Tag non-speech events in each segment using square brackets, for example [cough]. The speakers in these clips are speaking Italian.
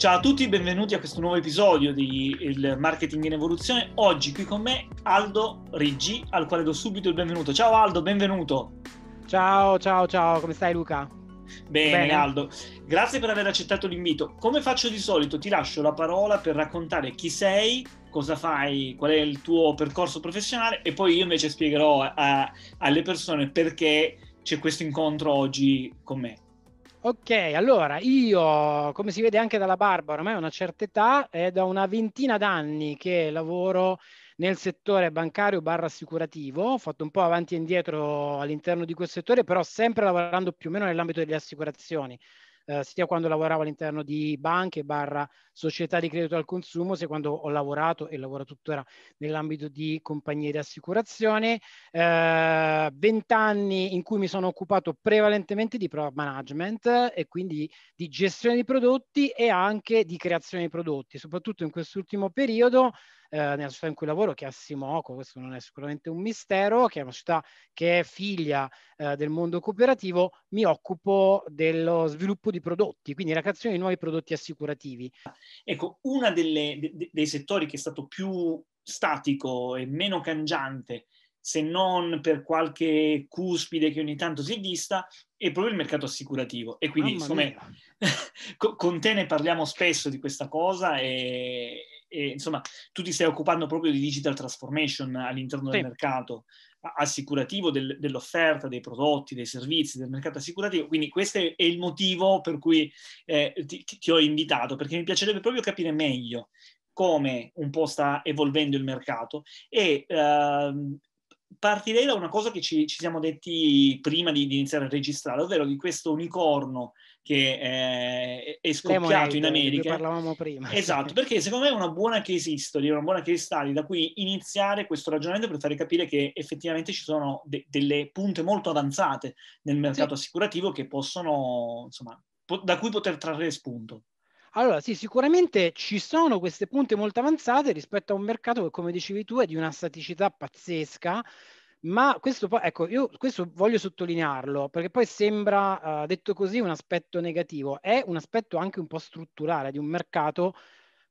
Ciao a tutti, benvenuti a questo nuovo episodio di Il Marketing in Evoluzione. Oggi qui con me Aldo Riggi, al quale do subito il benvenuto. Ciao Aldo, benvenuto. Ciao, ciao, ciao, come stai Luca? Bene, Bene, Aldo, grazie per aver accettato l'invito. Come faccio di solito, ti lascio la parola per raccontare chi sei, cosa fai, qual è il tuo percorso professionale e poi io invece spiegherò a, alle persone perché c'è questo incontro oggi con me. Ok, allora io, come si vede anche dalla barba, ormai ho una certa età, è da una ventina d'anni che lavoro nel settore bancario barra assicurativo, ho fatto un po' avanti e indietro all'interno di quel settore, però sempre lavorando più o meno nell'ambito delle assicurazioni eh, sia quando lavoravo all'interno di banche barra società di credito al consumo, sia quando ho lavorato e lavoro tuttora nell'ambito di compagnie di assicurazione. Eh, vent'anni in cui mi sono occupato prevalentemente di product management e quindi di gestione di prodotti e anche di creazione di prodotti, soprattutto in quest'ultimo periodo eh, nella società in cui lavoro, che è Assimoco, questo non è sicuramente un mistero, che è una società che è figlia eh, del mondo cooperativo, mi occupo dello sviluppo di prodotti, quindi la creazione di nuovi prodotti assicurativi. Ecco, uno dei settori che è stato più statico e meno cangiante se non per qualche cuspide che ogni tanto si è vista, è proprio il mercato assicurativo. E quindi, insomma, [laughs] con te ne parliamo spesso di questa cosa e, e, insomma, tu ti stai occupando proprio di digital transformation all'interno sì. del mercato assicurativo, del, dell'offerta, dei prodotti, dei servizi, del mercato assicurativo. Quindi questo è il motivo per cui eh, ti, ti ho invitato, perché mi piacerebbe proprio capire meglio come un po' sta evolvendo il mercato e uh, partirei da una cosa che ci, ci siamo detti prima di, di, iniziare a registrare, ovvero di questo unicorno che eh, è scoppiato Lemonade, in America. Di parlavamo prima. Esatto, perché secondo me è una buona case history, una buona case study da cui iniziare questo ragionamento per fare capire che effettivamente ci sono de- delle punte molto avanzate nel mercato sì. assicurativo che possono, insomma, po- da cui poter trarre spunto. Allora, sì, sicuramente ci sono queste punte molto avanzate rispetto a un mercato che, come dicevi tu, è di una staticità pazzesca. Ma questo poi, ecco, io questo voglio sottolinearlo perché poi sembra, uh, detto così, un aspetto negativo. È un aspetto anche un po' strutturale di un mercato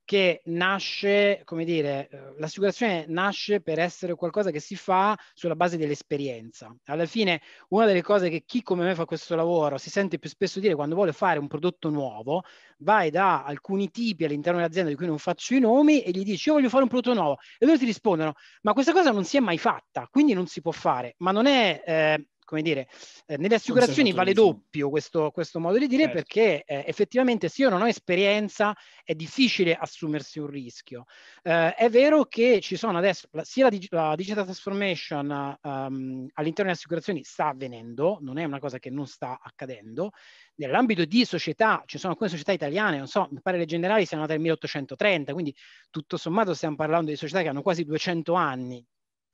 che nasce, come dire, eh, l'assicurazione nasce per essere qualcosa che si fa sulla base dell'esperienza. Alla fine, una delle cose che chi come me fa questo lavoro si sente più spesso dire quando vuole fare un prodotto nuovo, vai da alcuni tipi all'interno dell'azienda di cui non faccio i nomi e gli dici io voglio fare un prodotto nuovo e loro ti rispondono ma questa cosa non si è mai fatta, quindi non si può fare. Ma non è... Eh, come dire, eh, nelle assicurazioni vale doppio questo, questo modo di dire certo. perché eh, effettivamente se io non ho esperienza è difficile assumersi un rischio. Eh, è vero che ci sono adesso, sia la, la digital transformation um, all'interno delle assicurazioni sta avvenendo, non è una cosa che non sta accadendo, nell'ambito di società, ci sono alcune società italiane, non so, mi pare le generali siano nate nel 1830, quindi tutto sommato stiamo parlando di società che hanno quasi 200 anni,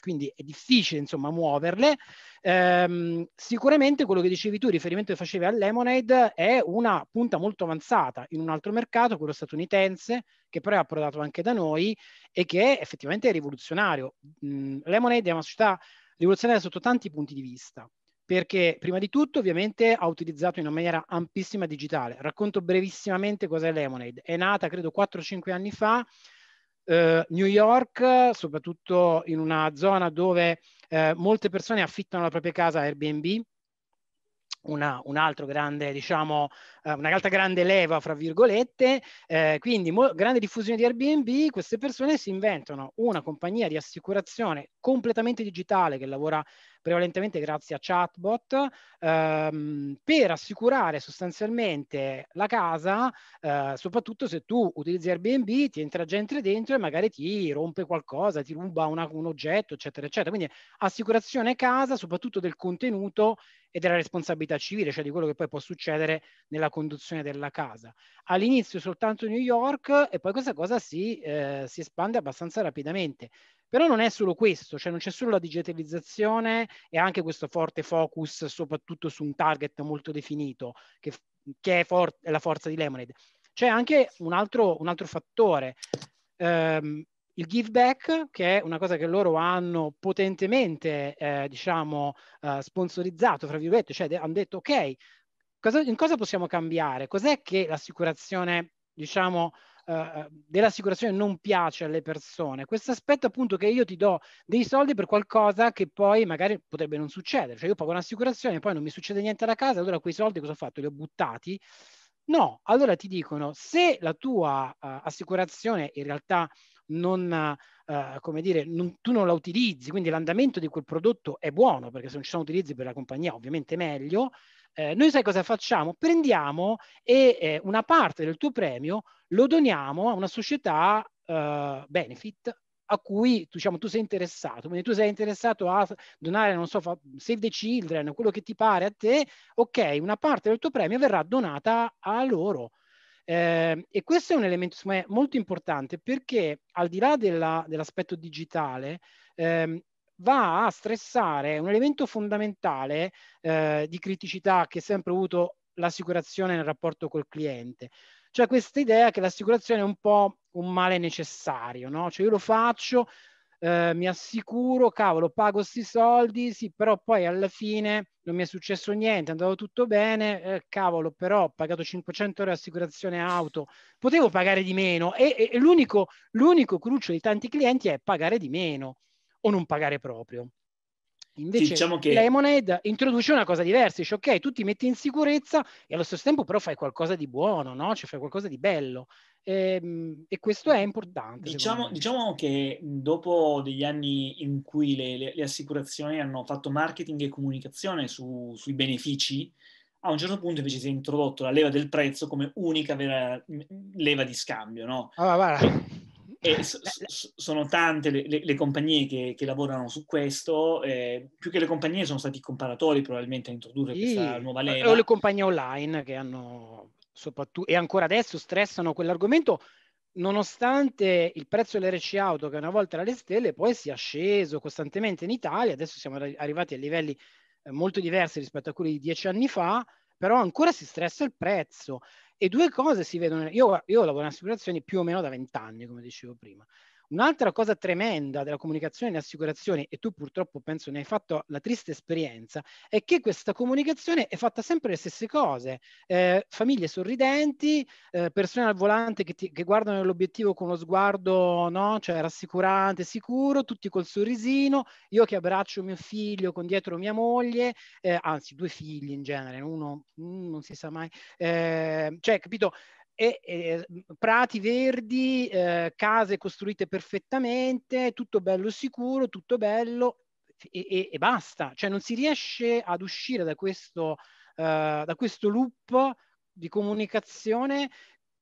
quindi è difficile insomma muoverle. Ehm, sicuramente quello che dicevi tu, riferimento che facevi al Lemonade, è una punta molto avanzata in un altro mercato, quello statunitense, che però è approdato anche da noi e che effettivamente è rivoluzionario. Mm, Lemonade è una società rivoluzionaria sotto tanti punti di vista perché prima di tutto ovviamente ha utilizzato in una maniera ampissima digitale. Racconto brevissimamente cos'è Lemonade. È nata credo 4-5 anni fa eh, New York, soprattutto in una zona dove eh, molte persone affittano la propria casa a Airbnb, una, un altro grande, diciamo, eh, un'altra grande leva, fra virgolette, eh, quindi mo- grande diffusione di Airbnb, queste persone si inventano una compagnia di assicurazione completamente digitale che lavora prevalentemente grazie a chatbot, ehm, per assicurare sostanzialmente la casa, eh, soprattutto se tu utilizzi Airbnb, ti entra gente dentro e magari ti rompe qualcosa, ti ruba una, un oggetto, eccetera, eccetera. Quindi assicurazione casa, soprattutto del contenuto e della responsabilità civile, cioè di quello che poi può succedere nella conduzione della casa. All'inizio soltanto New York e poi questa cosa si, eh, si espande abbastanza rapidamente. Però non è solo questo, cioè non c'è solo la digitalizzazione e anche questo forte focus soprattutto su un target molto definito, che, che è, for- è, la forza di Lemonade. C'è anche un altro, un altro fattore. Um, il give back, che è una cosa che loro hanno potentemente, eh, diciamo, uh, sponsorizzato, fra virgolette, cioè de- hanno detto, ok, cosa, in cosa possiamo cambiare? Cos'è che l'assicurazione diciamo, uh, dell'assicurazione non piace alle persone. Questo aspetto appunto che io ti do dei soldi per qualcosa che poi magari potrebbe non succedere. Cioè io pago un'assicurazione e poi non mi succede niente alla casa, allora quei soldi cosa ho fatto? Li ho buttati? No, allora ti dicono se la tua uh, assicurazione in realtà non, uh, come dire, non, tu non la utilizzi, quindi l'andamento di quel prodotto è buono, perché se non ci sono utilizzi per la compagnia ovviamente meglio, eh, noi sai cosa facciamo? Prendiamo e eh, una parte del tuo premio lo doniamo a una società uh, benefit a cui diciamo, tu sei interessato. Quindi tu sei interessato a donare, non so, Save the Children, quello che ti pare a te, ok, una parte del tuo premio verrà donata a loro. Eh, e questo è un elemento me, molto importante perché al di là della, dell'aspetto digitale, ehm, va a stressare un elemento fondamentale eh, di criticità che ha sempre avuto l'assicurazione nel rapporto col cliente. Cioè questa idea che l'assicurazione è un po' un male necessario, no? Cioè io lo faccio, eh, mi assicuro, cavolo, pago questi soldi, sì, però poi alla fine non mi è successo niente, è andato tutto bene, eh, cavolo, però ho pagato 500 euro di assicurazione auto, potevo pagare di meno e, e l'unico, l'unico cruccio di tanti clienti è pagare di meno o non pagare proprio. Invece diciamo che... Lemonade introduce una cosa diversa, dice ok, tu ti metti in sicurezza e allo stesso tempo però fai qualcosa di buono, no? Cioè fai qualcosa di bello. E, ehm, e questo è importante. Diciamo, diciamo, che dopo degli anni in cui le, le, le assicurazioni hanno fatto marketing e comunicazione su, sui benefici, a un certo punto invece si è introdotto la leva del prezzo come unica vera leva di scambio, no? Ah, guarda. E so, so, sono tante le, le, le compagnie che, che, lavorano su questo, eh, più che le compagnie sono stati i comparatori probabilmente a introdurre sì. questa nuova leva. O le compagnie online che hanno soprattutto, e ancora adesso stressano quell'argomento, nonostante il prezzo dell'RC auto che una volta era alle stelle, poi sia sceso costantemente in Italia, adesso siamo arrivati a livelli eh, molto diversi rispetto a quelli di dieci anni fa, però ancora si stressa il prezzo. E due cose si vedono, io, io lavoro in assicurazioni più o meno da vent'anni, come dicevo prima. Un'altra cosa tremenda della comunicazione in assicurazioni, e tu purtroppo penso ne hai fatto la triste esperienza, è che questa comunicazione è fatta sempre le stesse cose. Eh, famiglie sorridenti, eh, persone al volante che, ti, che guardano l'obiettivo con uno sguardo no? cioè, rassicurante, sicuro, tutti col sorrisino, io che abbraccio mio figlio con dietro mia moglie, eh, anzi due figli in genere, uno mm, non si sa mai. Eh, cioè, capito? E, e prati verdi, eh, case costruite perfettamente, tutto bello sicuro, tutto bello e, e, basta. Cioè non si riesce ad uscire da questo, uh, da questo loop di comunicazione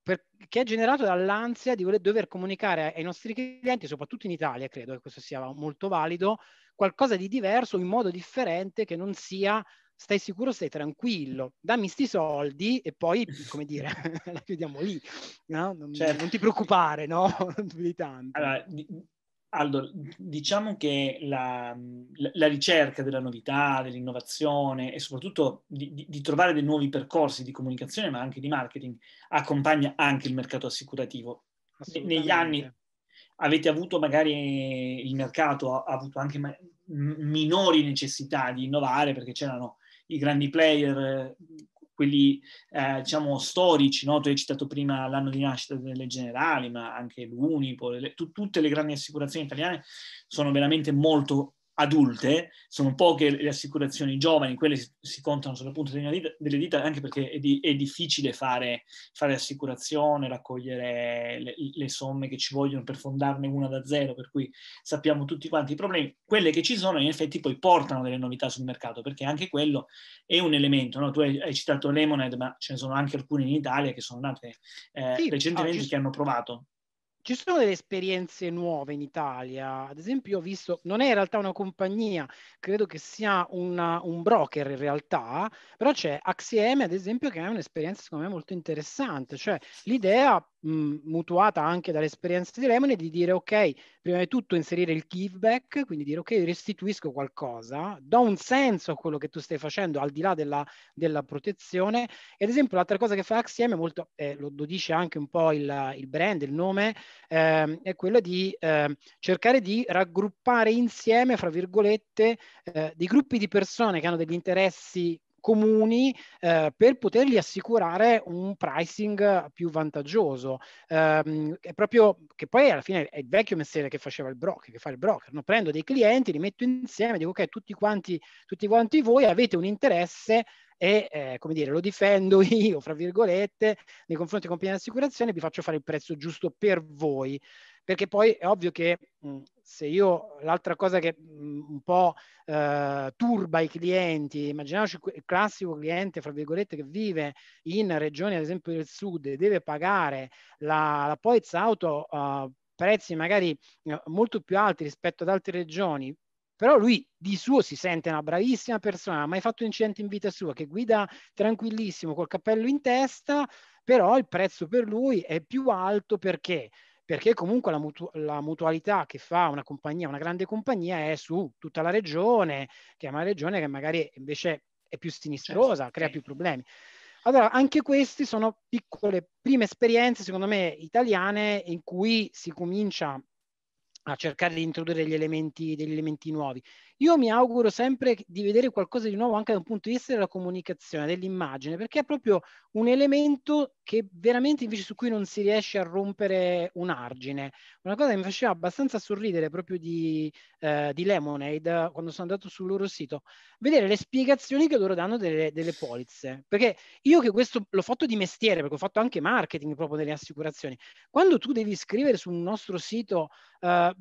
per, che è generato dall'ansia di voler, dover comunicare ai nostri clienti, soprattutto in Italia, credo che questo sia molto valido, qualcosa di diverso in modo differente che non sia stai sicuro, stai tranquillo, dammi sti soldi e poi, come dire, [laughs] la chiudiamo lì, no? non, certo. non, ti preoccupare, no? [laughs] di tanto. Allora, Aldo, diciamo che la, la, ricerca della novità, dell'innovazione e soprattutto di, di, di, trovare dei nuovi percorsi di comunicazione, ma anche di marketing, accompagna anche il mercato assicurativo. Negli anni avete avuto magari il mercato ha, ha avuto anche ma- minori necessità di innovare perché c'erano i grandi player, quelli eh, diciamo storici, no? tu hai citato prima l'anno di nascita delle generali, ma anche l'Unipo, le, tu, tutte le grandi assicurazioni italiane sono veramente molto adulte, sono poche le assicurazioni giovani, quelle si, si contano sulla punta delle dita, delle dita anche perché è, di, è difficile fare, fare, assicurazione, raccogliere le, le, somme che ci vogliono per fondarne una da zero, per cui sappiamo tutti quanti i problemi. Quelle che ci sono in effetti poi portano delle novità sul mercato, perché anche quello è un elemento. No? Tu hai, hai citato Lemonade, ma ce ne sono anche alcune in Italia che sono nate eh, sì, recentemente oh, che hanno provato ci sono delle esperienze nuove in Italia, ad esempio ho visto, non è in realtà una compagnia, credo che sia una, un broker in realtà, però c'è Axieme ad esempio che è un'esperienza secondo me molto interessante, cioè l'idea mh, mutuata anche dall'esperienza di Lemon di dire ok, prima di tutto inserire il giveback, quindi dire ok, restituisco qualcosa, do un senso a quello che tu stai facendo al di là della, della protezione. E ad esempio l'altra cosa che fa Axiom molto, eh, lo, lo, dice anche un po' il, il brand, il nome, eh, è quello di eh, cercare di raggruppare insieme, fra virgolette, eh, dei gruppi di persone che hanno degli interessi comuni eh, per potergli assicurare un pricing più vantaggioso. Eh, è proprio che poi alla fine è il vecchio mestiere che faceva il broker, che fa il broker. No? Prendo dei clienti, li metto insieme, dico ok, tutti quanti, tutti quanti voi avete un interesse e eh, come dire, lo difendo [laughs] io, fra virgolette, nei confronti di compagnie di assicurazione, vi faccio fare il prezzo giusto per voi perché poi è ovvio che mh, se io l'altra cosa che mh, un po' eh, turba i clienti, immaginiamoci il classico cliente, fra virgolette, che vive in regioni, ad esempio del sud, e deve pagare la, la polizza auto a uh, prezzi magari uh, molto più alti rispetto ad altre regioni, però lui di suo si sente una bravissima persona, ha mai fatto un incidente in vita sua, che guida tranquillissimo col cappello in testa, però il prezzo per lui è più alto perché? Perché comunque la, mutu- la, mutualità che fa una compagnia, una grande compagnia, è su tutta la regione, che è una regione che magari invece è più sinistrosa, certo, crea più problemi. Allora, anche queste sono piccole prime esperienze, secondo me, italiane in cui si comincia a cercare di introdurre degli elementi, degli elementi nuovi. Io mi auguro sempre di vedere qualcosa di nuovo anche da un punto di vista della comunicazione, dell'immagine, perché è proprio un elemento che veramente invece su cui non si riesce a rompere un argine. Una cosa che mi faceva abbastanza sorridere proprio di, eh, di Lemonade quando sono andato sul loro sito, vedere le spiegazioni che loro danno delle, delle polizze. Perché io che questo l'ho fatto di mestiere, perché ho fatto anche marketing proprio delle assicurazioni, quando tu devi scrivere sul nostro sito uh,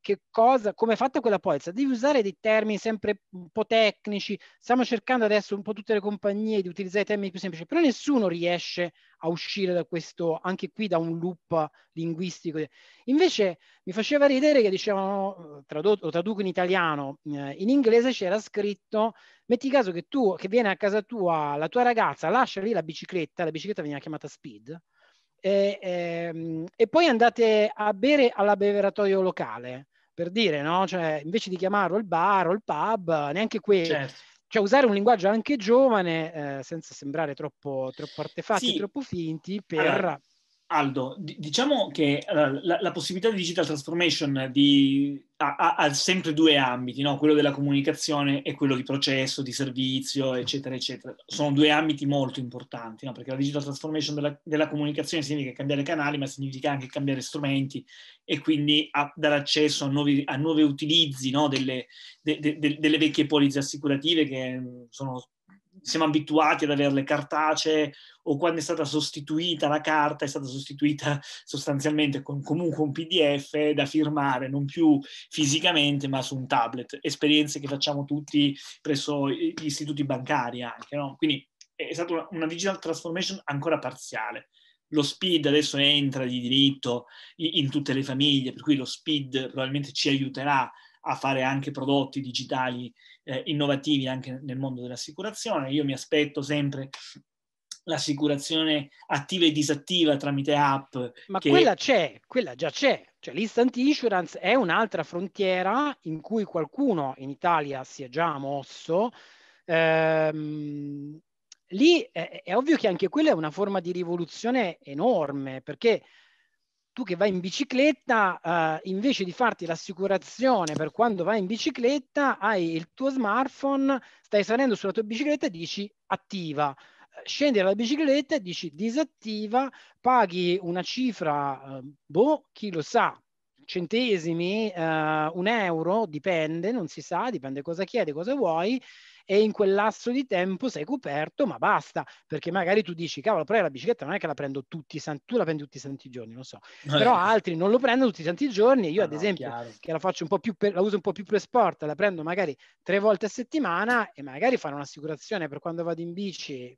che cosa, come è fatta quella polizza, devi usare dei termini sempre un po' tecnici. Stiamo cercando adesso un po' tutte le compagnie di utilizzare termini più semplici, però nessuno riesce a uscire da questo, anche qui da un loop linguistico. Invece mi faceva ridere che dicevano, tradotto, lo traduco in italiano, eh, in inglese c'era scritto, metti caso che tu, che viene a casa tua, la tua ragazza lascia lì la bicicletta, la bicicletta viene chiamata speed, e, ehm, e poi andate a bere all'abbeveratoio locale per dire, no? Cioè, invece di chiamarlo il bar o il pub, neanche quello. Certo. Cioè, usare un linguaggio anche giovane, eh, senza sembrare troppo, troppo artefatti, sì. troppo finti, per... Allora, Aldo, diciamo che la, la, possibilità di digital transformation di, ha, ha, sempre due ambiti, no? quello della comunicazione e quello di processo, di servizio, eccetera, eccetera. Sono due ambiti molto importanti, no? perché la digital transformation della, della, comunicazione significa cambiare canali, ma significa anche cambiare strumenti e quindi a, dare accesso a nuovi, a nuovi utilizzi no? delle, de, de, de, delle vecchie polizze assicurative che sono siamo abituati ad averle cartacee o quando è stata sostituita la carta è stata sostituita sostanzialmente con comunque un PDF da firmare, non più fisicamente ma su un tablet, esperienze che facciamo tutti presso gli istituti bancari anche, no? Quindi è stata una, una digital transformation ancora parziale. Lo speed adesso entra di diritto in, in tutte le famiglie, per cui lo speed probabilmente ci aiuterà a fare anche prodotti digitali eh, innovativi anche nel mondo dell'assicurazione. Io mi aspetto sempre l'assicurazione attiva e disattiva tramite app. Ma che... quella c'è, quella già c'è. Cioè l'instant insurance è un'altra frontiera in cui qualcuno in Italia si è già mosso. Ehm, lì è, è ovvio che anche quella è una forma di rivoluzione enorme perché tu che vai in bicicletta, eh, invece di farti l'assicurazione per quando vai in bicicletta, hai il tuo smartphone, stai salendo sulla tua bicicletta e dici attiva. Scendi dalla bicicletta e dici disattiva, paghi una cifra, eh, boh, chi lo sa, centesimi, eh, un euro, dipende, non si sa, dipende cosa chiedi, cosa vuoi, e in quel lasso di tempo sei coperto, ma basta, perché magari tu dici, cavolo, però la bicicletta non è che la prendo tutti i santi, tu la prendi tutti i santi giorni, lo so, eh. però altri non lo prendono tutti i santi giorni, io no, ad esempio, chiaro. che la faccio un po' più per, la uso un po' più per sport, la prendo magari tre volte a settimana e magari fare un'assicurazione per quando vado in bici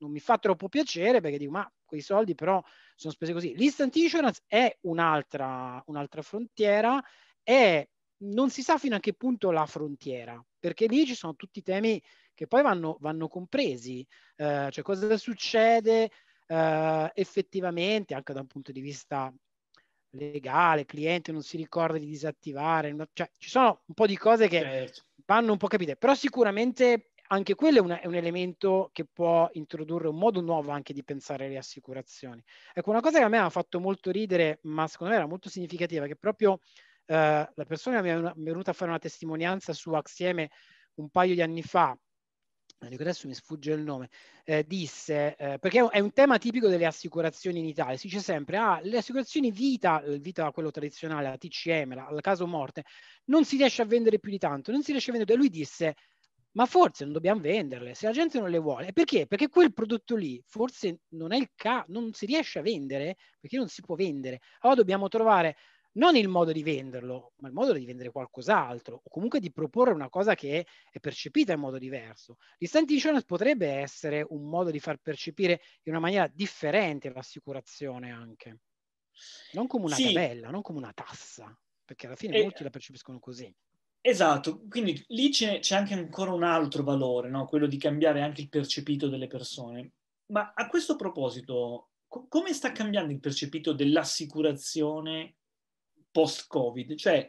non mi fa troppo piacere perché dico, ma quei soldi però sono spesi così. L'instant insurance è un'altra, un'altra frontiera, e non si sa fino a che punto la frontiera, perché lì ci sono tutti i temi che poi vanno, vanno compresi, eh, cioè cosa succede eh, effettivamente anche da un punto di vista legale, cliente non si ricorda di disattivare, cioè ci sono un po' di cose che certo. vanno un po' capite, però sicuramente anche quello è un, è un, elemento che può introdurre un modo nuovo anche di pensare le assicurazioni. Ecco, una cosa che a me ha fatto molto ridere, ma secondo me era molto significativa, che proprio eh, la persona mi è venuta a fare una testimonianza su Axieme un paio di anni fa adesso mi sfugge il nome, eh, disse, eh, perché è un tema tipico delle assicurazioni in Italia, si dice sempre, ah, le assicurazioni vita, vita quello tradizionale, la TCM, la, la caso morte, non si riesce a vendere più di tanto, non si riesce a vendere, lui disse, ma forse non dobbiamo venderle, se la gente non le vuole. Perché? Perché quel prodotto lì forse non è il caso, non si riesce a vendere, perché non si può vendere. Allora dobbiamo trovare non il modo di venderlo, ma il modo di vendere qualcos'altro, o comunque di proporre una cosa che è percepita in modo diverso. L'instant insurance potrebbe essere un modo di far percepire in una maniera differente l'assicurazione anche. Non come una sì. tabella, non come una tassa, perché alla fine e... molti la percepiscono così. Esatto, quindi lì c'è, c'è, anche ancora un altro valore, no? quello di cambiare anche il percepito delle persone. Ma a questo proposito, co- come sta cambiando il percepito dell'assicurazione post-Covid? Cioè,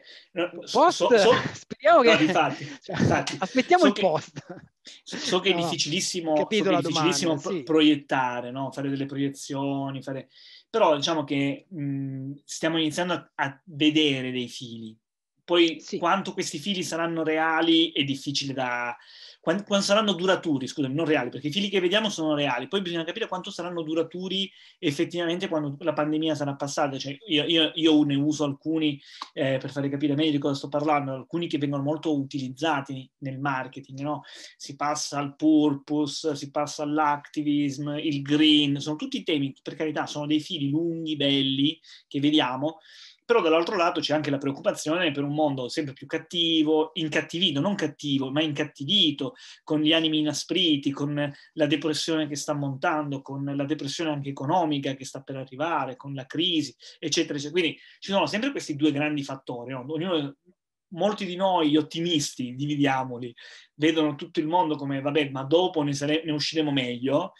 post, so, so, [laughs] speriamo che... No, difatti, [laughs] cioè, difatti, aspettiamo so il che, post. So che è difficilissimo, so che è difficilissimo domanda, sì. proiettare, no? fare delle proiezioni, fare... però diciamo che mh, stiamo iniziando a, a vedere dei fili poi sì. quanto questi fili saranno reali è difficile da... Quando, quando, saranno duraturi, scusami, non reali, perché i fili che vediamo sono reali, poi bisogna capire quanto saranno duraturi effettivamente quando la pandemia sarà passata. Cioè, io, io, io, ne uso alcuni eh, per fare capire meglio di cosa sto parlando, alcuni che vengono molto utilizzati nel marketing, no? Si passa al purpose, si passa all'activism, il green, sono tutti temi, per carità, sono dei fili lunghi, belli, che vediamo, però dall'altro lato c'è anche la preoccupazione per un mondo sempre più cattivo, incattivito, non cattivo, ma incattivito, con gli animi inaspriti, con la depressione che sta montando, con la depressione anche economica che sta per arrivare, con la crisi, eccetera, eccetera. Quindi ci sono sempre questi due grandi fattori. No? Ognuno, molti di noi, gli ottimisti, dividiamoli, vedono tutto il mondo come, vabbè, ma dopo ne, sare- ne usciremo meglio,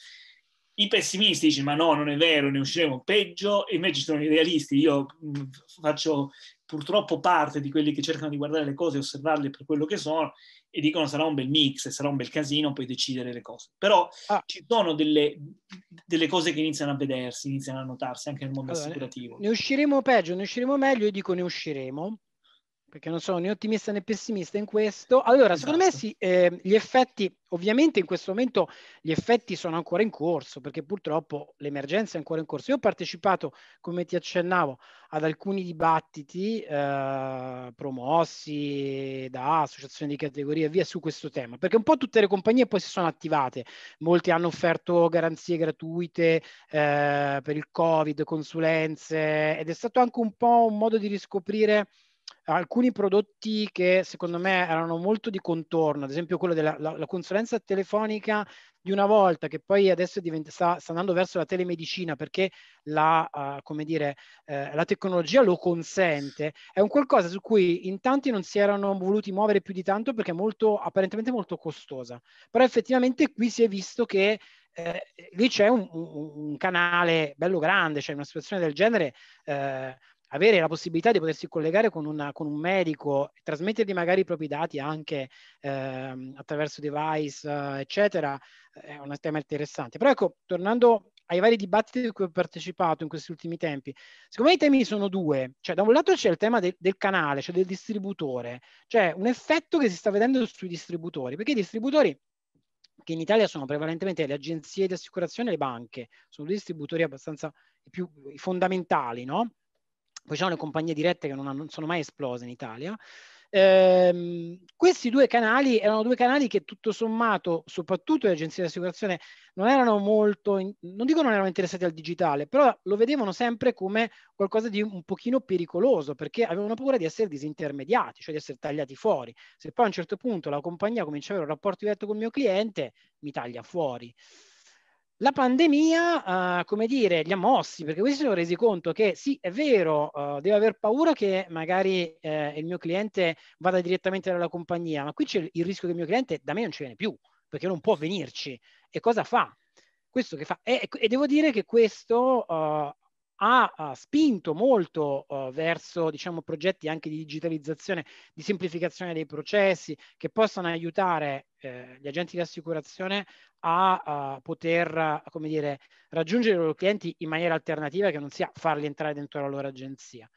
i pessimisti dicono ma no, non è vero, ne usciremo peggio, e invece ci sono i realisti. Io mh, faccio purtroppo parte di quelli che cercano di guardare le cose e osservarle per quello che sono e dicono sarà un bel mix, sarà un bel casino, puoi decidere le cose. Però ah. ci sono delle, delle, cose che iniziano a vedersi, iniziano a notarsi anche nel mondo allora, assicurativo. Ne usciremo peggio, ne usciremo meglio, io dico ne usciremo perché non sono né ottimista né pessimista in questo. Allora, esatto. secondo me sì, eh, gli effetti, ovviamente in questo momento gli effetti sono ancora in corso, perché purtroppo l'emergenza è ancora in corso. Io ho partecipato, come ti accennavo, ad alcuni dibattiti eh, promossi da associazioni di categoria e via su questo tema, perché un po' tutte le compagnie poi si sono attivate, molti hanno offerto garanzie gratuite eh, per il Covid, consulenze, ed è stato anche un po' un modo di riscoprire alcuni prodotti che secondo me erano molto di contorno, ad esempio quello della la, la consulenza telefonica di una volta che poi adesso diventa, sta, sta andando verso la telemedicina perché la, uh, come dire, uh, la tecnologia lo consente, è un qualcosa su cui in tanti non si erano voluti muovere più di tanto perché è molto, apparentemente molto costosa. Però effettivamente qui si è visto che eh, lì c'è un, un, un, canale bello grande, cioè una situazione del genere eh, avere la possibilità di potersi collegare con, una, con un medico, trasmettergli magari i propri dati anche eh, attraverso device, eh, eccetera, è un tema interessante. Però ecco, tornando ai vari dibattiti di cui ho partecipato in questi ultimi tempi, secondo me i temi sono due. Cioè, da un lato c'è il tema de- del canale, cioè del distributore, cioè un effetto che si sta vedendo sui distributori, perché i distributori che in Italia sono prevalentemente le agenzie di assicurazione e le banche, sono due distributori abbastanza più fondamentali, no? Poi ci sono le compagnie dirette che non, hanno, non sono mai esplose in Italia. Ehm, questi due canali erano due canali che tutto sommato, soprattutto le agenzie di assicurazione, non erano molto, in, non dico non erano interessati al digitale, però lo vedevano sempre come qualcosa di un pochino pericoloso, perché avevano paura di essere disintermediati, cioè di essere tagliati fuori. Se poi a un certo punto la compagnia comincia a avere un rapporto diretto con il mio cliente, mi taglia fuori. La pandemia, uh, come dire, li ha mossi perché questi si sono resi conto che sì, è vero, uh, devo aver paura che magari eh, il mio cliente vada direttamente dalla compagnia, ma qui c'è il rischio che il mio cliente da me non ci viene più perché non può venirci. E cosa fa? Questo che fa? E, e devo dire che questo uh, ha, spinto molto uh, verso diciamo, progetti anche di digitalizzazione, di semplificazione dei processi che possano aiutare eh, gli agenti di assicurazione a, a poter, come dire, raggiungere i loro clienti in maniera alternativa che non sia farli entrare dentro la loro agenzia.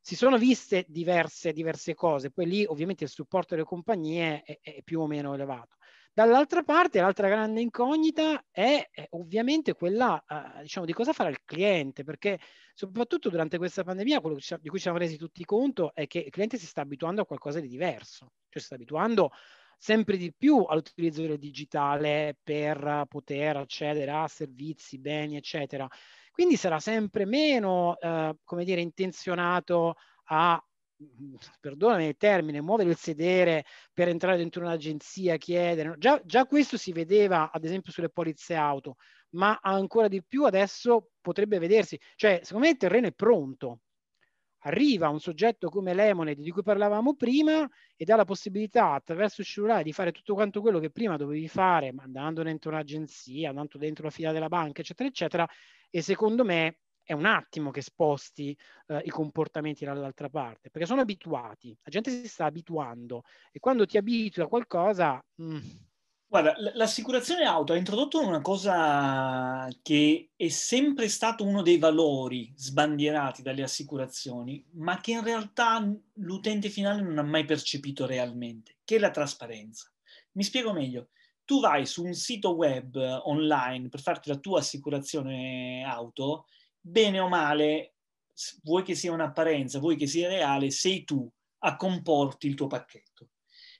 Si sono viste diverse, diverse cose, poi lì ovviamente il supporto delle compagnie è, è più o meno elevato. Dall'altra parte, l'altra grande incognita è, è ovviamente quella eh, diciamo, di cosa farà il cliente, perché soprattutto durante questa pandemia quello di cui ci siamo resi tutti conto è che il cliente si sta abituando a qualcosa di diverso, cioè si sta abituando sempre di più all'utilizzo del digitale per poter accedere a servizi, beni, eccetera. Quindi sarà sempre meno, eh, come dire, intenzionato a perdonami il termine, muovere il sedere per entrare dentro un'agenzia, chiedere. Già, già, questo si vedeva, ad esempio, sulle polizze auto, ma ancora di più adesso potrebbe vedersi. Cioè, secondo me il terreno è pronto arriva un soggetto come Lemonade di cui parlavamo prima e dà la possibilità attraverso il cellulare di fare tutto quanto quello che prima dovevi fare andando dentro un'agenzia, andando dentro la fila della banca, eccetera, eccetera. E secondo me è un attimo che sposti eh, i comportamenti dall'altra parte, perché sono abituati, la gente si sta abituando e quando ti abitui a qualcosa... Mh, mm, Guarda, l'assicurazione auto ha introdotto una cosa che è sempre stato uno dei valori sbandierati dalle assicurazioni, ma che in realtà l'utente finale non ha mai percepito realmente, che è la trasparenza. Mi spiego meglio. Tu vai su un sito web online per farti la tua assicurazione auto, bene o male, vuoi che sia un'apparenza, vuoi che sia reale, sei tu a comporti il tuo pacchetto.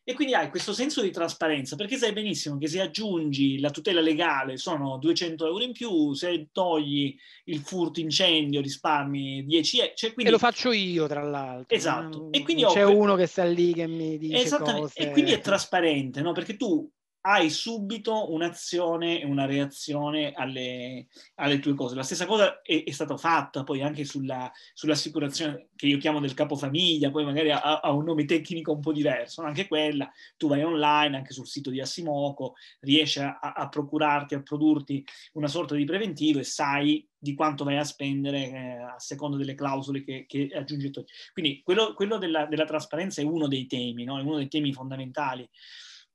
E quindi hai questo senso di trasparenza, perché sai benissimo che se aggiungi la tutela legale sono 200 euro in più, se togli il furto incendio risparmi 10 euro. Cioè quindi... E lo faccio io, tra l'altro. Esatto. E quindi c'è ho... uno che sta lì che mi dice Esattamente. Cose... E quindi è trasparente, no? Perché tu hai subito un'azione e una reazione alle, alle, tue cose. La stessa cosa è, è stata fatta poi anche sulla, sull'assicurazione che io chiamo del capofamiglia, poi magari ha, ha, un nome tecnico un po' diverso, anche quella, tu vai online, anche sul sito di Assimoco, riesci a, a procurarti, a produrti una sorta di preventivo e sai di quanto vai a spendere eh, a seconda delle clausole che, che aggiungi. Quindi quello, quello della, della, trasparenza è uno dei temi, no? è uno dei temi fondamentali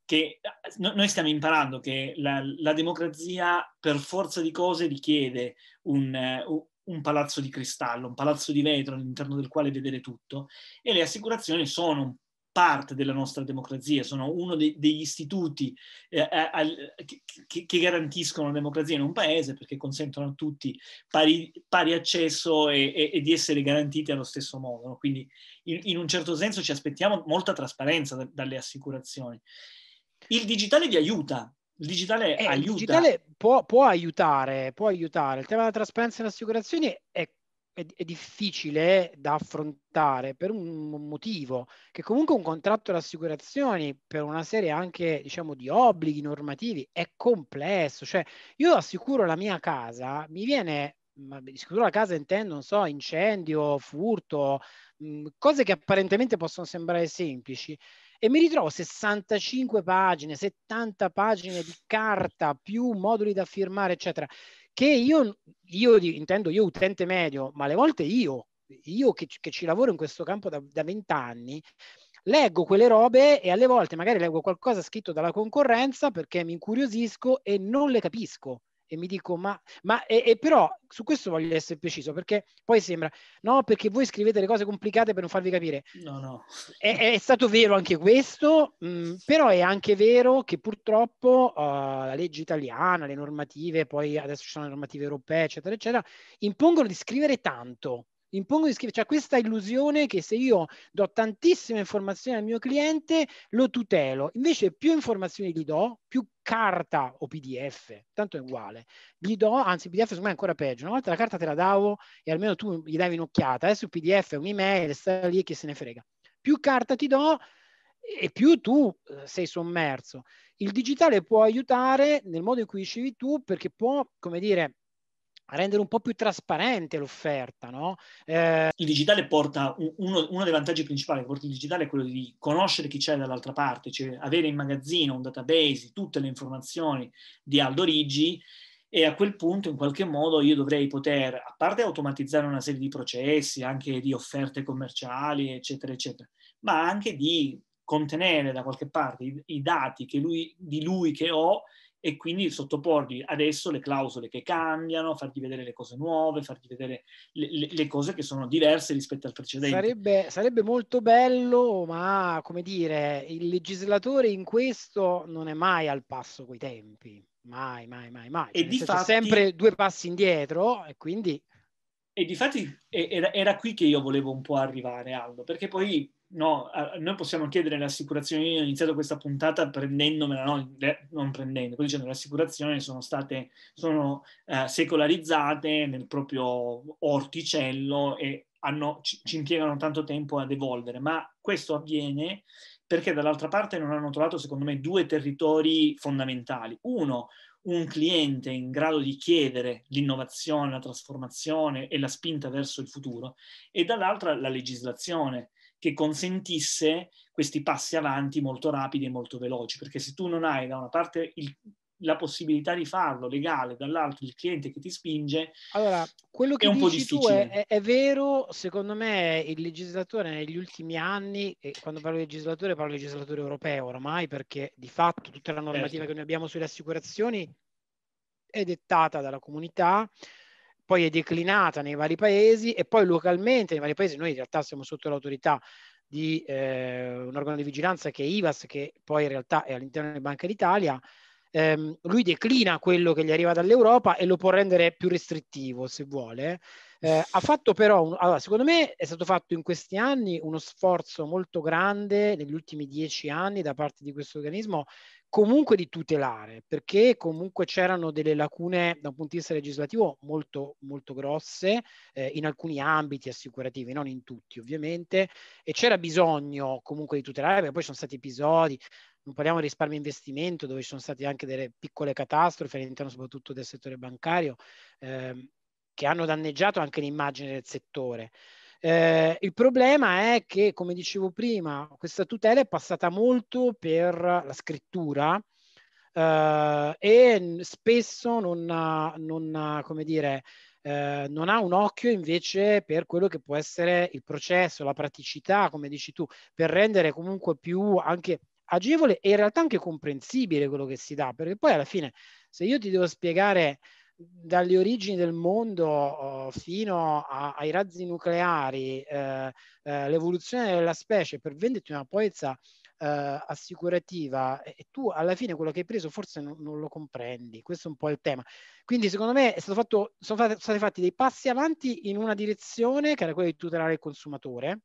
che eh, noi stiamo imparando che la, la democrazia per forza di cose richiede un, uh, un, palazzo di cristallo, un palazzo di vetro all'interno del quale vedere tutto e le assicurazioni sono parte della nostra democrazia, sono uno de, degli istituti eh, al, che, che, garantiscono la democrazia in un paese perché consentono a tutti pari, pari accesso e, e, e, di essere garantiti allo stesso modo. No? Quindi in, in, un certo senso ci aspettiamo molta trasparenza da, dalle assicurazioni. Il digitale vi aiuta. Il digitale eh, aiuta. Il digitale può, può, aiutare, può aiutare. Il tema della trasparenza nelle assicurazioni è, è, è, difficile da affrontare per un motivo, che comunque un contratto di assicurazioni per una serie anche diciamo di obblighi normativi è complesso. Cioè io assicuro la mia casa, mi viene ma di sicuro la casa intendo, non so, incendio, furto, mh, cose che apparentemente possono sembrare semplici. E mi ritrovo 65 pagine, 70 pagine di carta più moduli da firmare, eccetera, che io, io intendo io utente medio, ma alle volte io, io che, che ci lavoro in questo campo da, da 20 anni, leggo quelle robe e alle volte magari leggo qualcosa scritto dalla concorrenza perché mi incuriosisco e non le capisco e mi dico ma, ma e, e però su questo voglio essere preciso perché poi sembra no perché voi scrivete le cose complicate per non farvi capire. No no. È, è stato vero anche questo mh, mm, però è anche vero che purtroppo uh, la legge italiana le normative poi adesso ci sono le normative europee eccetera eccetera impongono di scrivere tanto impongo di scrivere, cioè questa illusione che se io do tantissime informazioni al mio cliente lo tutelo, invece più informazioni gli do, più carta o PDF, tanto è uguale, gli do, anzi PDF secondo me è ancora peggio, una volta la carta te la davo e almeno tu gli davi un'occhiata, adesso il PDF è un'email, sta lì e chi se ne frega. Più carta ti do e più tu eh, sei sommerso. Il digitale può aiutare nel modo in cui dicevi tu perché può, come dire, a rendere un po' più trasparente l'offerta. No? Eh... Il digitale porta uno, uno, dei vantaggi principali che porta il digitale è quello di conoscere chi c'è dall'altra parte, cioè avere in magazzino un database, tutte le informazioni di Aldo Rigi e a quel punto in qualche modo io dovrei poter, a parte automatizzare una serie di processi, anche di offerte commerciali, eccetera, eccetera, ma anche di contenere da qualche parte i, i dati lui, di lui che ho e quindi sottoporgli adesso le clausole che cambiano, fargli vedere le cose nuove, fargli vedere le, le, le cose che sono diverse rispetto al precedente. Sarebbe, sarebbe, molto bello, ma come dire, il legislatore in questo non è mai al passo coi tempi, mai, mai, mai, mai. E cioè, di fatti, sempre due passi indietro e quindi... E difatti era, era qui che io volevo un po' arrivare, Aldo, perché poi no, noi possiamo chiedere le assicurazioni. Io ho iniziato questa puntata prendendomela, no, non prendendo, poi dicendo le assicurazioni sono state sono, eh, secolarizzate nel proprio orticello e hanno, ci, ci impiegano tanto tempo ad evolvere, ma questo avviene perché dall'altra parte non hanno trovato, secondo me, due territori fondamentali. Uno, un cliente in grado di chiedere l'innovazione, la trasformazione e la spinta verso il futuro, e dall'altra la legislazione che consentisse questi passi avanti molto rapidi e molto veloci, perché se tu non hai da una parte il, la possibilità di farlo legale, dall'altro il cliente che ti spinge, allora, quello che è un po' difficile. È, è, vero, secondo me il legislatore negli ultimi anni, e quando parlo di legislatore parlo di legislatore europeo ormai, perché di fatto tutta la normativa certo. che noi abbiamo sulle assicurazioni è dettata dalla comunità, poi è declinata nei vari paesi e poi localmente nei vari paesi, noi in realtà siamo sotto l'autorità di eh, un organo di vigilanza che è IVAS, che poi in realtà è all'interno di Banca d'Italia, ehm, lui declina quello che gli arriva dall'Europa e lo può rendere più restrittivo se vuole. Eh, ha fatto però, un, allora, secondo me è stato fatto in questi anni uno sforzo molto grande, negli ultimi dieci anni, da parte di questo organismo, comunque di tutelare, perché comunque c'erano delle lacune da un punto di vista legislativo molto, molto grosse eh, in alcuni ambiti assicurativi, non in tutti ovviamente, e c'era bisogno comunque di tutelare, perché poi sono stati episodi, non parliamo di risparmio investimento, dove ci sono state anche delle piccole catastrofi all'interno soprattutto del settore bancario, eh, che hanno danneggiato anche l'immagine del settore. Eh, il problema è che, come dicevo prima, questa tutela è passata molto per la scrittura eh, e spesso non non ha, dire, eh, non ha un occhio invece per quello che può essere il processo, la praticità, come dici tu, per rendere comunque più anche agevole e in realtà anche comprensibile quello che si dà, perché poi alla fine se io ti devo spiegare dalle origini del mondo uh, fino a, ai razzi nucleari, eh, eh, l'evoluzione della specie per venderti una polizza eh, assicurativa e tu alla fine quello che hai preso forse non, non, lo comprendi, questo è un po' il tema. Quindi secondo me fatto, sono, fate, sono stati fatti dei passi avanti in una direzione che era quella di tutelare il consumatore,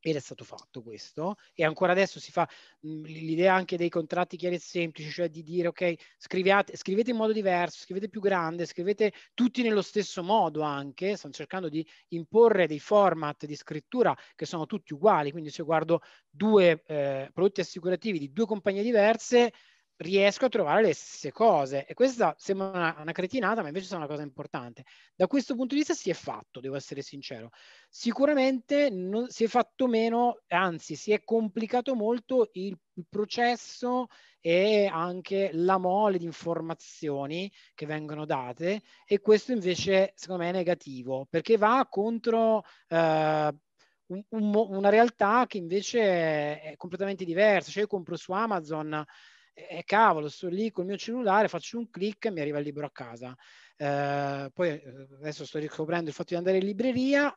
ed è stato fatto questo e ancora adesso si fa mh, l'idea anche dei contratti chiari e semplici, cioè di dire ok, scriviate, scrivete in modo diverso, scrivete più grande, scrivete tutti nello stesso modo anche, stanno cercando di imporre dei format di scrittura che sono tutti uguali, quindi se guardo due eh, prodotti assicurativi di due compagnie diverse, riesco a trovare le stesse cose. E questa sembra una, una, cretinata ma invece è una cosa importante. Da questo punto di vista si è fatto devo essere sincero. Sicuramente non, si è fatto meno anzi si è complicato molto il, processo e anche la mole di informazioni che vengono date e questo invece secondo me è negativo perché va contro eh, un, un, una realtà che invece è completamente diversa. Cioè io compro su Amazon e cavolo, sto lì col mio cellulare, faccio un clic e mi arriva il libro a casa. Eh, poi eh, adesso sto riscoprendo il fatto di andare in libreria,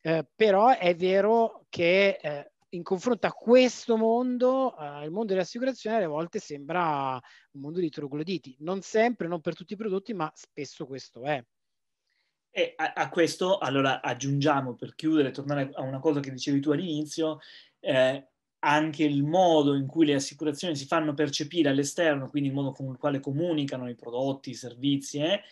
eh, però è vero che eh, in confronto a questo mondo, eh, il mondo delle assicurazioni alle volte sembra un mondo di trogloditi. Non sempre, non per tutti i prodotti, ma spesso questo è. E a, a questo allora aggiungiamo per chiudere, tornare a una cosa che dicevi tu all'inizio, eh, anche il modo in cui le assicurazioni si fanno percepire all'esterno, quindi il modo con il quale comunicano i prodotti, i servizi, eh,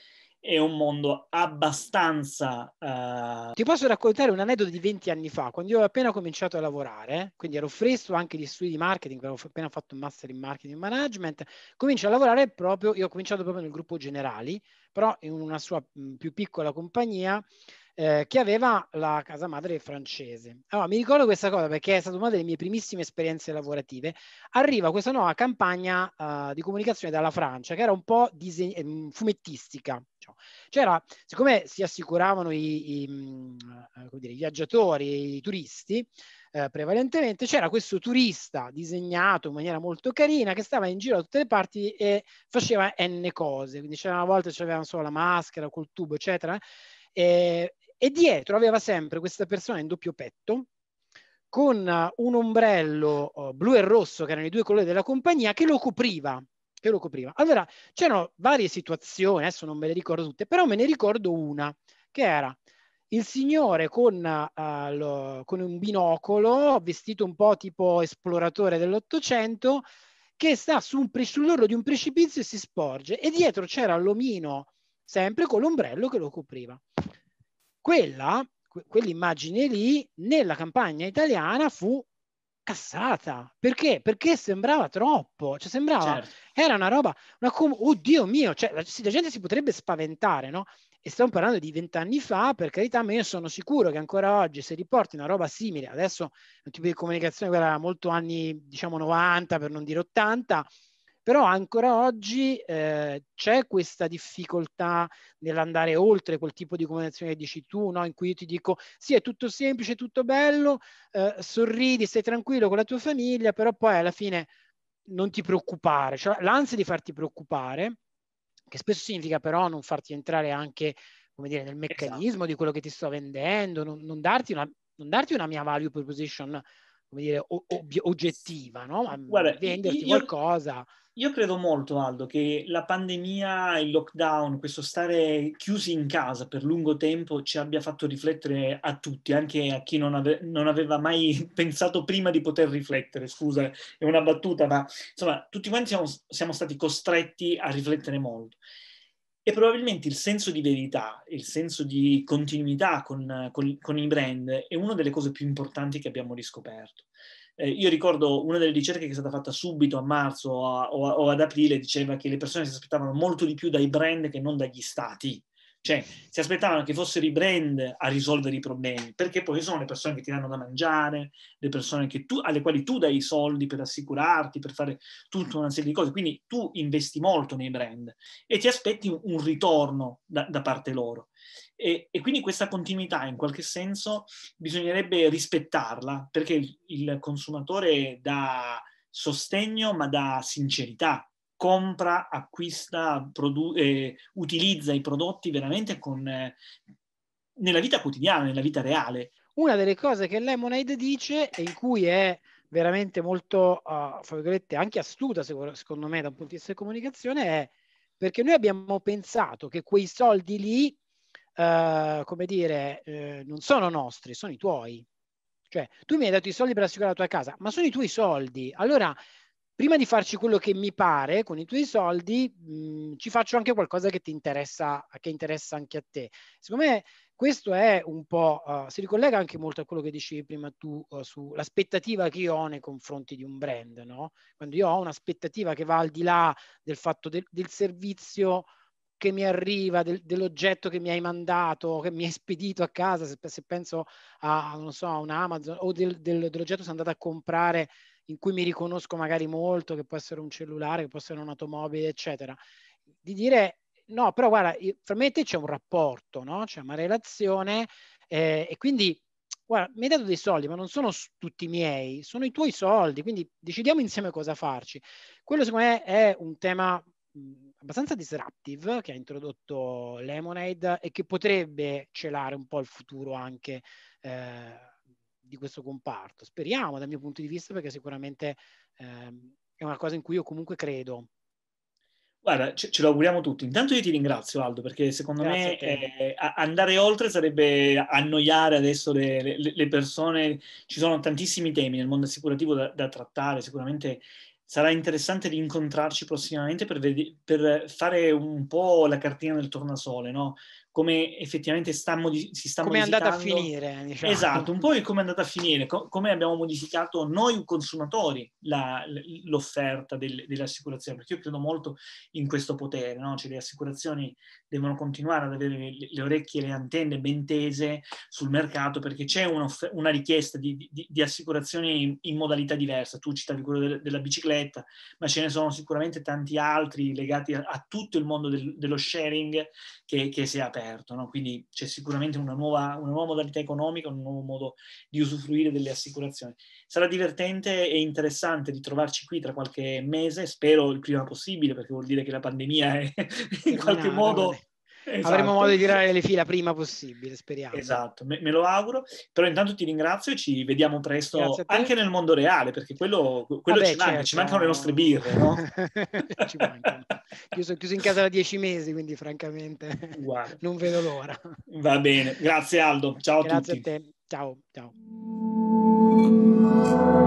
è un mondo abbastanza... Uh... Ti posso raccontare un aneddoto di 20 anni fa, quando io ho appena cominciato a lavorare, quindi ero fresco anche di studi di marketing, avevo appena fatto un master in marketing management, comincio a lavorare proprio, io ho cominciato proprio nel gruppo Generali, però in una sua più piccola compagnia, eh, che aveva la casa madre francese. Allora, mi ricordo questa cosa perché è stata una delle mie primissime esperienze lavorative. Arriva questa nuova campagna uh, di comunicazione dalla Francia che era un po' diseg- ehm, fumettistica, diciamo. C'era, siccome si assicuravano i, i, mm, eh, dire, i viaggiatori, i turisti, eh, prevalentemente, c'era questo turista disegnato in maniera molto carina che stava in giro da tutte le parti e faceva n cose, quindi c'era una volta c'aveva solo la maschera col tubo, eccetera, e, e dietro aveva sempre questa persona in doppio petto, con un ombrello uh, blu e rosso, che erano i due colori della compagnia, che lo copriva. Che lo copriva. Allora, c'erano varie situazioni, adesso non me le ricordo tutte, però me ne ricordo una, che era il signore con, uh, lo, con un binocolo, vestito un po' tipo esploratore dell'Ottocento, che sta su un, sull'orlo di un precipizio e si sporge, e dietro c'era l'omino, sempre con l'ombrello che lo copriva. Quella, quell'immagine lì, nella campagna italiana fu cassata. Perché? Perché sembrava troppo, cioè sembrava, certo. era una roba, una com- oddio mio, cioè la, la, gente si potrebbe spaventare, no? E stiamo parlando di vent'anni fa, per carità, ma io sono sicuro che ancora oggi se riporti una roba simile, adesso è un tipo di comunicazione quella molto anni, diciamo 90 per non dire 80, però ancora oggi eh, c'è questa difficoltà nell'andare oltre quel tipo di comunicazione che dici tu, no? in cui io ti dico sì è tutto semplice, tutto bello, eh, sorridi, stai tranquillo con la tua famiglia, però poi alla fine non ti preoccupare, cioè l'ansia di farti preoccupare che spesso significa però non farti entrare anche come dire, nel meccanismo esatto. di quello che ti sto vendendo, non, non, darti una, non, darti una, mia value proposition come dire, ob- oggettiva, no? Ma Guarda, venderti io, qualcosa. Io credo molto, Aldo, che la pandemia, il lockdown, questo stare chiusi in casa per lungo tempo ci abbia fatto riflettere a tutti, anche a chi non, ave- non aveva mai [laughs] pensato prima di poter riflettere. Scusa, è una battuta, ma insomma, tutti quanti siamo, siamo stati costretti a riflettere molto. E probabilmente il senso di verità, il senso di continuità con, con, con i brand è una delle cose più importanti che abbiamo riscoperto. Eh, io ricordo una delle ricerche che è stata fatta subito a marzo o, a, o ad aprile, diceva che le persone si aspettavano molto di più dai brand che non dagli stati. Cioè, si aspettavano che fossero i brand a risolvere i problemi, perché poi sono le persone che ti danno da mangiare, le persone tu, alle quali tu dai i soldi per assicurarti, per fare tutta una serie di cose. Quindi tu investi molto nei brand e ti aspetti un, un ritorno da, da, parte loro. E, e, quindi questa continuità, in qualche senso, bisognerebbe rispettarla, perché il, il consumatore dà sostegno, ma dà sincerità compra, acquista, produ- eh, utilizza i prodotti veramente con, eh, nella vita quotidiana, nella vita reale. Una delle cose che Lemonade dice e in cui è veramente molto, uh, anche astuta secondo me da un punto di vista di comunicazione è perché noi abbiamo pensato che quei soldi lì, uh, come dire, uh, non sono nostri, sono i tuoi. Cioè, tu mi hai dato i soldi per assicurare la tua casa, ma sono i tuoi soldi. Allora, prima di farci quello che mi pare con i tuoi soldi, mh, mm, ci faccio anche qualcosa che ti interessa, che interessa anche a te. Secondo me questo è un po', uh, si ricollega anche molto a quello che dicevi prima tu uh, sull'aspettativa che io ho nei confronti di un brand, no? Quando io ho un'aspettativa che va al di là del fatto de- del servizio che mi arriva, del, dell'oggetto che mi hai mandato, che mi hai spedito a casa, se, se penso a, non so, a un Amazon o del, del, dell'oggetto che sono andato a comprare in cui mi riconosco magari molto, che può essere un cellulare, che può essere un'automobile, eccetera, di dire no, però guarda, fra me e te c'è un rapporto, no? c'è una relazione eh, e quindi guarda, mi hai dato dei soldi, ma non sono tutti miei, sono i tuoi soldi, quindi decidiamo insieme cosa farci. Quello secondo me è un tema mh, abbastanza disruptive che ha introdotto Lemonade e che potrebbe celare un po' il futuro anche eh, di questo comparto. Speriamo dal mio punto di vista perché sicuramente ehm, è una cosa in cui io comunque credo. Guarda, ce, ce, lo auguriamo tutti. Intanto io ti ringrazio Aldo perché secondo Grazie me eh, andare oltre sarebbe annoiare adesso le, le, le, persone. Ci sono tantissimi temi nel mondo assicurativo da, da trattare, sicuramente sarà interessante rincontrarci prossimamente per, ved- per, fare un po' la cartina del tornasole, no? Come effettivamente sta modi- si sta come modificando. Come è andata a finire. Diciamo. Esatto, un po' il [laughs] come è andata a finire, co- come abbiamo modificato noi consumatori la, l'offerta del, delle assicurazioni, perché io credo molto in questo potere, no? cioè le assicurazioni devono continuare ad avere le, le orecchie e le antenne ben tese sul mercato perché c'è una richiesta di, di, di assicurazioni in, in, modalità diversa. Tu citavi quello de- della bicicletta, ma ce ne sono sicuramente tanti altri legati a, a tutto il mondo del, dello sharing che, che, si è aperto. No? Quindi c'è sicuramente una nuova, una nuova modalità economica, un nuovo modo di usufruire delle assicurazioni. Sarà divertente e interessante ritrovarci qui tra qualche mese, spero il prima possibile, perché vuol dire che la pandemia è [laughs] in qualche modo Esatto. Avremo modo di tirare le fila prima possibile, speriamo. Esatto, me, me, lo auguro. Però intanto ti ringrazio e ci vediamo presto anche nel mondo reale, perché quello, quello Vabbè, ci manca, certo. ci mancano le nostre birre, no? [laughs] ci mancano. Io sono chiuso in casa da dieci mesi, quindi francamente Guarda. non vedo l'ora. Va bene, grazie Aldo, ciao grazie a tutti. Grazie a te, ciao, ciao.